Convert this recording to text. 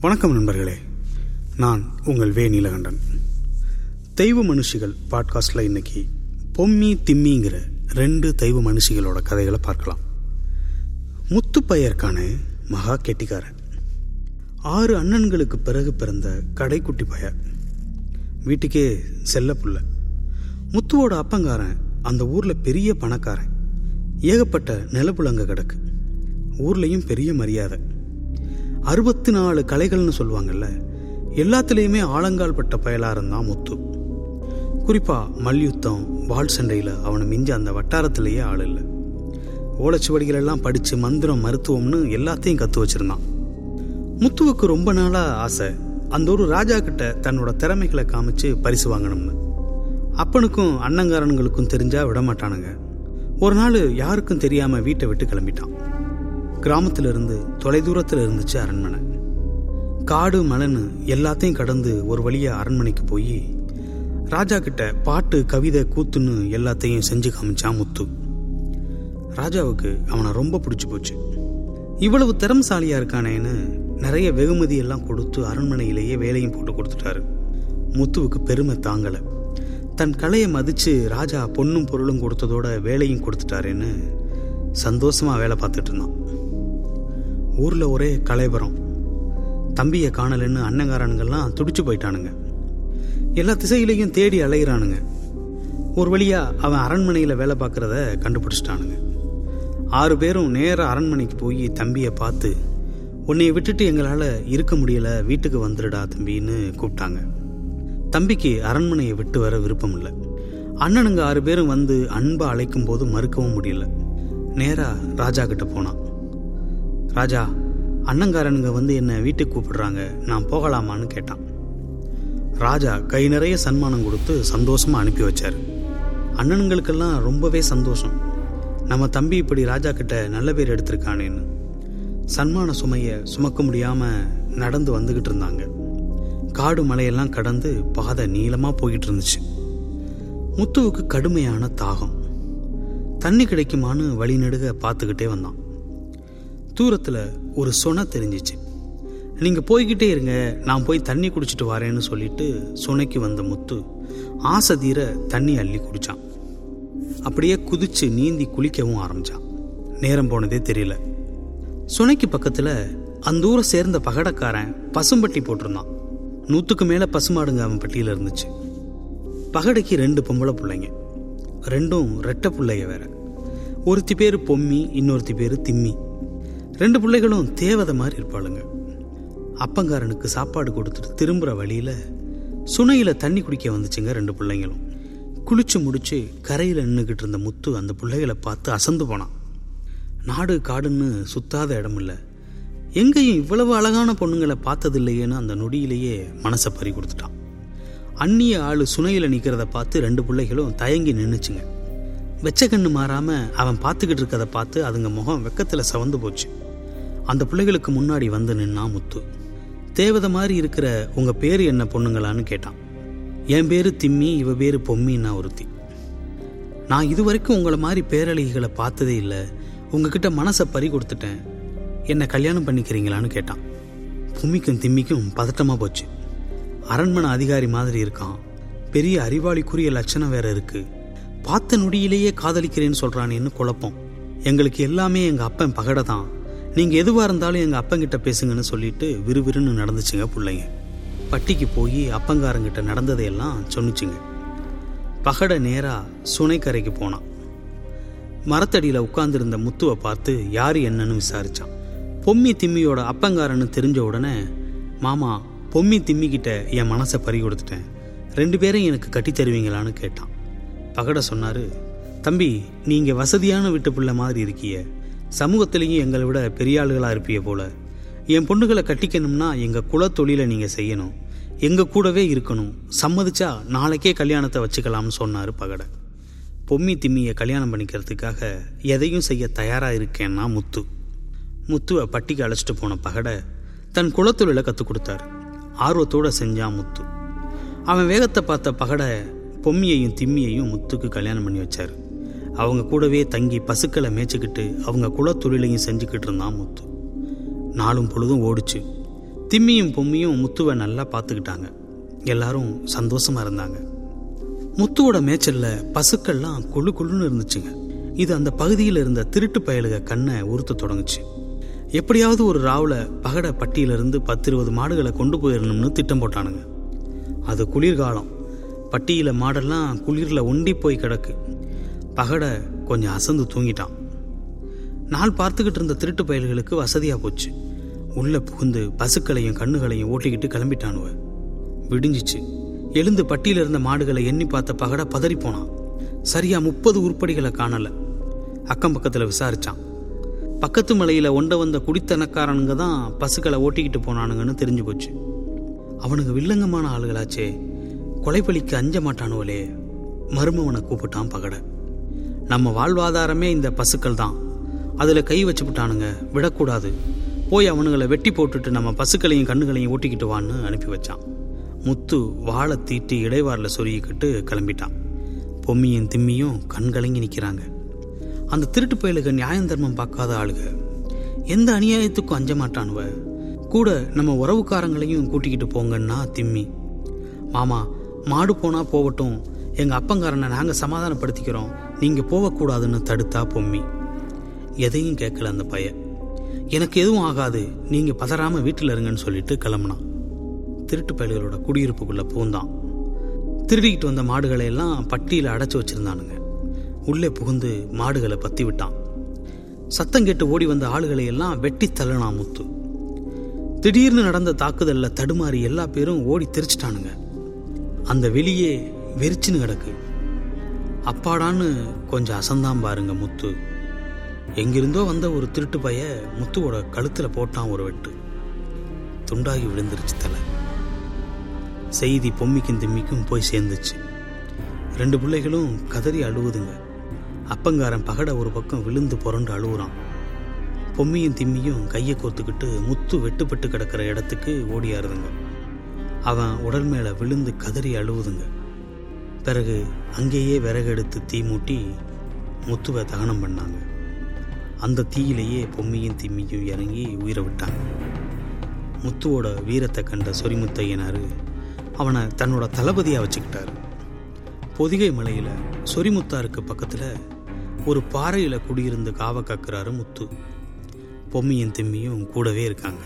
வணக்கம் நண்பர்களே. நான் உங்கள் வே நீலகண்டன். தெய்வ மனுஷிகள் பாட்காஸ்டில் இன்னைக்கு பொம்மி திம்மிங்கிற ரெண்டு தெய்வ மனுஷிகளோட கதைகளை பார்க்கலாம். முத்துப்பையர்கான மகா கெட்டிக்காரன். ஆறு அண்ணன்களுக்கு பிறகு பிறந்த கடைக்குட்டி பையன். வீட்டுக்கே செல்ல புள்ள. முத்துவோட அப்பங்காரன் அந்த ஊரில் பெரிய பணக்காரன். ஏகப்பட்ட நிலப்புலங்க கிடக்கு. ஊர்லேயும் பெரிய மரியாதை. அறுபத்தி நாலு கலைகள்னு சொல்லுவாங்கல்ல எல்லாத்துலேயுமே ஆழங்கால் பட்ட பயலாக இருந்தான் முத்து. குறிப்பாக மல்யுத்தம் வால் சண்டையில் அவனை மிஞ்ச அந்த வட்டாரத்திலேயே ஆள் இல்லை. ஓலைச்சுவடிகள் எல்லாம் படித்து மந்திரம் மருத்துவம்னு எல்லாத்தையும் கற்று வச்சிருந்தான். முத்துவுக்கு ரொம்ப நாளாக ஆசை அந்த ஒரு ராஜா கிட்ட தன்னோட திறமைகளை காமிச்சு பரிசு வாங்கணும்னு. அப்பனுக்கும் அண்ணங்காரனுங்களுக்கும் தெரிஞ்சா விட மாட்டானுங்க ஒரு நாள் யாருக்கும் தெரியாமல் வீட்டை விட்டு கிளம்பிட்டான். கிராமத்திலிருந்து தொலைதூரத்தில் இருந்துச்சு அரண்மனை. காடு மலன்னு எல்லாத்தையும் கடந்து ஒரு வழியாக அரண்மனைக்கு போய் ராஜா கிட்ட பாட்டு கவிதை கூத்துன்னு எல்லாத்தையும் செஞ்சு காமிச்சான் முத்து. ராஜாவுக்கு அவனை ரொம்ப பிடிச்சி போச்சு. இவ்வளவு திறம்சாலியாக இருக்கானேன்னு நிறைய வெகுமதி எல்லாம் கொடுத்து அரண்மனையிலேயே வேலையும் போட்டு கொடுத்துட்டாரு. முத்துவுக்கு பெருமை தாங்கலை. தன் கலையை மதிச்சு ராஜா பொண்ணும் பொருளும் கொடுத்ததோட வேலையும் கொடுத்துட்டாருன்னு சந்தோஷமா வேலை பார்த்துட்டு இருந்தான். ஊரில் ஒரே கலைபரம் தம்பியை காணலன்னு அண்ணங்காரனுங்கெல்லாம் துடிச்சு போயிட்டானுங்க. எல்லா திசையிலையும் தேடி அலையிறானுங்க. ஒரு வழியாக அவன் அரண்மனையில் வேலை பார்க்குறத கண்டுபிடிச்சிட்டானுங்க. ஆறு பேரும் நேராக அரண்மனைக்கு போய் தம்பியை பார்த்து உன்னையை விட்டுட்டு எங்களால் இருக்க முடியல வீட்டுக்கு வந்துடுடா தம்பின்னு கூப்பிட்டாங்க. தம்பிக்கு அரண்மனையை விட்டு வர விருப்பம் இல்லை. அண்ணனுங்க ஆறு பேரும் வந்து அன்பை அழைக்கும் போது மறுக்கவும் முடியல. நேராக ராஜா கிட்ட போனான். ராஜா அண்ணங்காரனுங்க வந்து என்னை வீட்டுக்கு கூப்பிடுறாங்க. நான் போகலாமான்னு கேட்டான். ராஜா கை நிறைய சன்மானம் கொடுத்து சந்தோஷமா அனுப்பி வச்சார். அண்ணனுங்களுக்கெல்லாம் ரொம்பவே சந்தோஷம். நம்ம தம்பி இப்படி ராஜா கிட்ட நல்ல பேர் எடுத்திருக்கானேன்னு. சன்மான சுமையை சுமக்க முடியாம நடந்து வந்துகிட்டு இருந்தாங்க. காடு மலையெல்லாம் கடந்து பாதை நீளமா போயிட்டு இருந்துச்சு. முத்துவுக்கு கடுமையான தாகம். தண்ணி கிடைக்குமான்னு வழி நெடுக பார்த்துக்கிட்டே வந்தான். தூரத்தில் ஒரு சொனை தெரிஞ்சிச்சு. நீங்கள் போய்கிட்டே இருங்க நான் போய் தண்ணி குடிச்சிட்டு வரேன்னு சொல்லிட்டு சுனைக்கு வந்த முத்து ஆசை தீர தண்ணி அள்ளி குடித்தான் அப்படியே குதிச்சு நீந்தி குளிக்கவும் ஆரம்பிச்சான். நேரம் போனதே தெரியல. சுனைக்கு பக்கத்தில் அந்த ஊரை சேர்ந்த பகடக்காரன் பசும்பட்டி போட்டிருந்தான். நூற்றுக்கு மேலே பசுமாடுங்க அவன் பட்டியில் இருந்துச்சு. பகடைக்கு ரெண்டு பொம்பளை பிள்ளைங்க. ரெண்டும் ரெட்டை பிள்ளைங்க வேற. ஒருத்தி பேர் பொம்மி இன்னொருத்தி பேர் திம்மி. ரெண்டு பிள்ளைகளும் தேவதை மாதிரி இருப்பாளுங்க. அப்பங்காரனுக்கு சாப்பாடு கொடுத்துட்டு திரும்புகிற வழியில் சுனையில் தண்ணி குடிக்க வந்துச்சுங்க ரெண்டு பிள்ளைங்களும். குளிச்சு முடிச்சு கரையில் நின்றுக்கிட்டு இருந்த முத்து அந்த பிள்ளைகளை பார்த்து அசந்து போனான். நாடு காடுன்னு சுத்தாத இடம் இல்லை எங்கேயும் இவ்வளவு அழகான பொண்ணுங்களை பார்த்ததில்லையேன்னு அந்த நொடியிலேயே மனசை பறி கொடுத்துட்டான். அந்நிய ஆளு சுனையில் நிற்கிறத பார்த்து ரெண்டு பிள்ளைகளும் தயங்கி நின்றுச்சுங்க வெச்ச கண்ணு மாறாமல் அவன் பார்த்துக்கிட்டு இருக்கிறத பார்த்து அதுங்க முகம் வெக்கத்தில் சவந்து போச்சு. அந்த பிள்ளைகளுக்கு முன்னாடி வந்து நின்னா முத்து. தேவதை மாதிரி இருக்கிற உங்கள் பேர் என்ன பொண்ணுங்களான்னு கேட்டான். என் பேர் திம்மி இவ பேர் பொம்மின்னா ஒருத்தி. நான் இதுவரைக்கும் உங்களை மாதிரி பேரழகிகளை பார்த்ததே இல்லை. உங்ககிட்ட மனசை பறி கொடுத்துட்டேன். என்னை கல்யாணம் பண்ணிக்கிறீங்களான்னு கேட்டான். பொம்மிக்கும் திம்மிக்கும் பதட்டமாக போச்சு. அரண்மனை அதிகாரி மாதிரி இருக்கான். பெரிய அறிவாளிக்குரிய லட்சணம் வேற இருக்கு. பார்த்த நொடியிலேயே காதலிக்கிறேன்னு சொல்கிறான்னு குழப்பம். எங்களுக்கு எல்லாமே எங்கள் அப்பன் பகடை தான் நீங்க எதுவா இருந்தாலும் எங்க அப்பங்கிட்ட பேசுங்கன்னு சொல்லிட்டு விறுவிறுன்னு நடந்துச்சுங்க பிள்ளைங்க. பட்டிக்கு போய் அப்பங்காரங்கிட்ட நடந்ததையெல்லாம் சொன்னிச்சுங்க. பகடை நேரா சுனைக்கரைக்கு போனான். மரத்தடியில் உட்கார்ந்துருந்த முத்துவை பார்த்து யார் என்னன்னு விசாரிச்சான். பொம்மி திம்மியோட அப்பங்காரன்னு தெரிஞ்ச உடனே மாமா பொம்மி திம்மிக்கிட்ட என் மனசை பறி கொடுத்துட்டேன். ரெண்டு பேரும் எனக்கு கட்டி தருவீங்களான்னு கேட்டான். பகட சொன்னாரு தம்பி நீங்க வசதியான வீட்டு பிள்ளை மாதிரி இருக்கிய. சமூகத்திலையும் எங்களை விட பெரிய ஆளுகளாக இருப்பிய போல. என் பொண்ணுகளை கட்டிக்கணும்னா எங்கள் குலத்தொழிலை நீங்கள் செய்யணும். எங்கள் கூடவே இருக்கணும். சம்மதிச்சா நாளைக்கே கல்யாணத்தை வச்சுக்கலாம்னு சொன்னார் பகட. பொம்மி திம்மியை கல்யாணம் பண்ணிக்கிறதுக்காக எதையும் செய்ய தயாராக இருக்கேன்னா முத்து. முத்துவை பட்டிக்கு அழைச்சிட்டு போன பகட தன் குலத்தொழிலை கற்றுக் கொடுத்தாரு. ஆர்வத்தோட செஞ்சான் முத்து. அவன் வேகத்தை பார்த்த பகட பொம்மியையும் திம்மியையும் முத்துக்கு கல்யாணம் பண்ணி வச்சார். அவங்க கூடவே தங்கி பசுக்களை மேய்ச்சிக்கிட்டு அவங்க குலத்தொழிலையும் செஞ்சுக்கிட்டு இருந்தான் முத்து. நாளும் பொழுதும் ஓடிச்சு. திம்மியும் பொம்மியும் முத்துவை நல்லா பார்த்துக்கிட்டாங்க. எல்லாரும் சந்தோஷமா இருந்தாங்க. முத்துவோட மேய்ச்சலில் பசுக்கள்லாம் கொழு குழுன்னு இருந்துச்சுங்க. இது அந்த பகுதியில் இருந்த திருட்டு பயலுக கண்ணை உறுத்த தொடங்குச்சு. எப்படியாவது ஒரு ராவில் பகட பட்டியிலிருந்து பத்து இருபது மாடுகளை கொண்டு போயிடணும்னு திட்டம் போட்டானுங்க. அது குளிர்காலம். பட்டியில் மாடெல்லாம் குளிரில் ஒண்டி போய் கிடக்கு. பகட கொஞ்சம் அசந்து தூங்கிட்டான். நாள் பார்த்துக்கிட்டு இருந்த திருட்டு பயல்களுக்கு வசதியாக போச்சு. உள்ள புகுந்து பசுக்களையும் கண்ணுகளையும் ஓட்டிக்கிட்டு கிளம்பிட்டானுவ விடிஞ்சிச்சு. எழுந்து பட்டியில இருந்த மாடுகளை எண்ணி பார்த்த பகட பதறி போனான் சரியா முப்பது உருப்படிகளை காணல. அக்கம் பக்கத்துல விசாரிச்சான். பக்கத்து மலையில ஒண்ட வந்த குடித்தனக்காரனுங்க தான் பசுக்களை ஓட்டிக்கிட்டு போனானுங்கன்னு தெரிஞ்சு போச்சு. அவனுங்க வில்லங்கமான ஆளுகளாச்சே. கொலைப்பலிக்கு அஞ்ச மாட்டானுவலே மருமவனை கூப்பிட்டான் பகட. நம்ம வாழ்வாதாரமே இந்த பசுக்கள் தான் அதில் கை வச்சுவிட்டானுங்க விடக்கூடாது. போய் அவனுங்களை வெட்டி போட்டுட்டு நம்ம பசுக்களையும் கண்ணுகளையும் ஓட்டிக்கிட்டு வான்னு அனுப்பி வச்சான். முத்து வாழை தீட்டி இடைவாரில் சொருகிக்கிட்டு கிளம்பிட்டான். பொம்மியும் திம்மியும் கண்கலங்கி நிற்கிறாங்க அந்த திருட்டு பயலுக நியாயம் தர்மம் பார்க்காத ஆளுக. எந்த அநியாயத்துக்கும் அஞ்ச மாட்டானுவ. கூட நம்ம உறவுக்காரங்களையும் கூட்டிக்கிட்டு போங்கன்னா திம்மி. மாமா மாடு போனா போகட்டும். எங்கள் அப்பங்காரனை நாங்கள் சமாதானப்படுத்திக்கிறோம். நீங்கள் போகக்கூடாதுன்னு தடுத்தா பொம்மி. எதையும் கேட்கல அந்த பையன். எனக்கு எதுவும் ஆகாது. நீங்கள் பதறாமல் வீட்டில் இருங்கன்னு சொல்லிட்டு கிளம்புனான். திருட்டு பயல்களோட குடியிருப்புக்குள்ளே பூந்தான். திருடிக்கிட்டு வந்த மாடுகளை எல்லாம் பட்டியில் அடைச்சி வச்சிருந்தானுங்க. உள்ளே புகுந்து மாடுகளை பத்தி விட்டான். சத்தம் கேட்டு ஓடி வந்த ஆளுகளை எல்லாம் வெட்டி தள்ளினான் முத்து. திடீர்னு நடந்த தாக்குதலில் தடுமாறி எல்லா பேரும் ஓடி தெரிச்சிட்டானுங்க. அந்த வெளியே வெறிச்சுன்னு கிடக்கு. அப்பாடான்னு கொஞ்சம் அசந்தான் பாருங்க முத்து. எங்கிருந்தோ வந்த ஒரு திருட்டு பைய முத்துவோட கழுத்தில் போட்டான் ஒரு வெட்டு. துண்டாகி விழுந்துருச்சு தலை. செய்தி பொம்மிக்கும் திம்மிக்கும் போய் சேர்ந்துச்சு. ரெண்டு பிள்ளைகளும் கதறி அழுவுதுங்க. அப்பங்காரன் பகட ஒரு பக்கம் விழுந்து புரண்டு அழுகுறான் பொம்மியும் திம்மியும் கையை கோர்த்துக்கிட்டு முத்து வெட்டுப்பட்டு கிடக்கிற இடத்துக்கு ஓடியாருதுங்க. அவன் உடல் மேலே விழுந்து கதறி அழுவுதுங்க. பிறகு அங்கேயே விறகெடுத்து தீ மூட்டி முத்துவை தகனம் பண்ணாங்க. அந்த தீயிலேயே பொம்மியும் திம்மியும் இறங்கி உயிரை விட்டாங்க. முத்துவோட வீரத்தை கண்ட சொரிமுத்தையனார் அவனை தன்னோட தளபதியாக வச்சுக்கிட்டாரு. பொதிகை மலையில் சொரிமுத்தாருக்கு பக்கத்தில் ஒரு பாறையில் குடியிருந்து காவ காக்கிறாரு முத்து. பொம்மியும் திம்மியும் கூடவே இருக்காங்க.